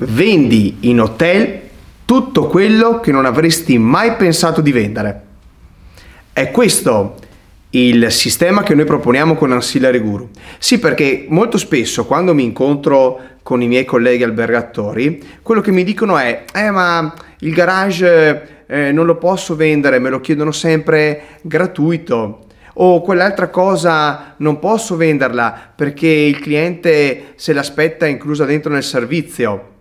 vendi in hotel tutto quello che non avresti mai pensato di vendere. È questo il sistema che noi proponiamo con Ancillary Guru. Sì, perché molto spesso quando mi incontro con i miei colleghi albergatori, quello che mi dicono è, eh ma il garage eh, non lo posso vendere, me lo chiedono sempre gratuito. O quell'altra cosa non posso venderla perché il cliente se l'aspetta inclusa dentro nel servizio.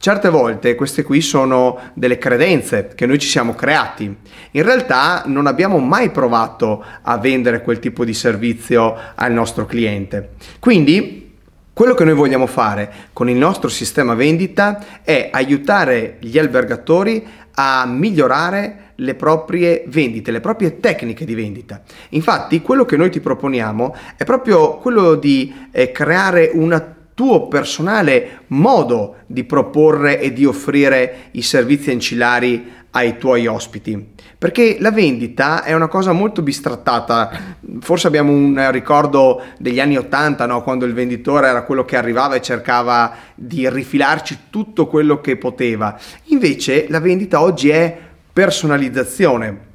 Certe volte queste qui sono delle credenze che noi ci siamo creati. In realtà non abbiamo mai provato a vendere quel tipo di servizio al nostro cliente. Quindi quello che noi vogliamo fare con il nostro sistema vendita è aiutare gli albergatori a migliorare le proprie vendite, le proprie tecniche di vendita. Infatti quello che noi ti proponiamo è proprio quello di eh, creare una tuo personale modo di proporre e di offrire i servizi ancillari ai tuoi ospiti. Perché la vendita è una cosa molto bistrattata. Forse abbiamo un ricordo degli anni Ottanta, no? quando il venditore era quello che arrivava e cercava di rifilarci tutto quello che poteva. Invece la vendita oggi è personalizzazione.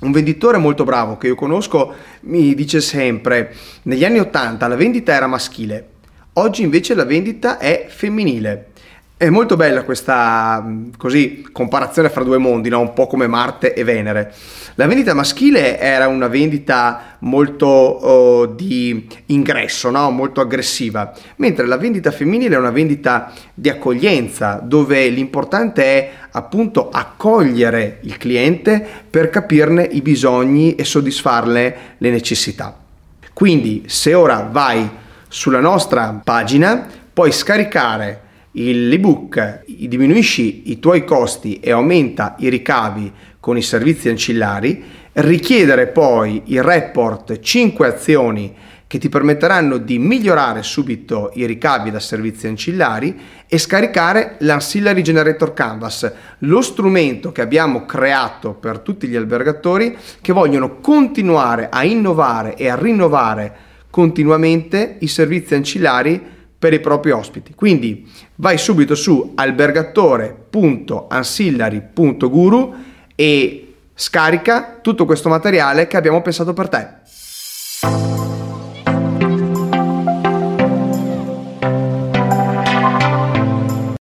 Un venditore molto bravo che io conosco mi dice sempre, negli anni Ottanta la vendita era maschile, Oggi invece la vendita è femminile. È molto bella questa così, comparazione fra due mondi, no? un po' come Marte e Venere. La vendita maschile era una vendita molto oh, di ingresso, no? molto aggressiva, mentre la vendita femminile è una vendita di accoglienza, dove l'importante è appunto accogliere il cliente per capirne i bisogni e soddisfarle le necessità. Quindi se ora vai sulla nostra pagina puoi scaricare l'ebook diminuisci i tuoi costi e aumenta i ricavi con i servizi ancillari, richiedere poi il report 5 azioni che ti permetteranno di migliorare subito i ricavi da servizi ancillari e scaricare l'Ancillary Generator Canvas, lo strumento che abbiamo creato per tutti gli albergatori che vogliono continuare a innovare e a rinnovare continuamente i servizi ancillari per i propri ospiti. Quindi vai subito su albergatore.ancillary.guru e scarica tutto questo materiale che abbiamo pensato per te.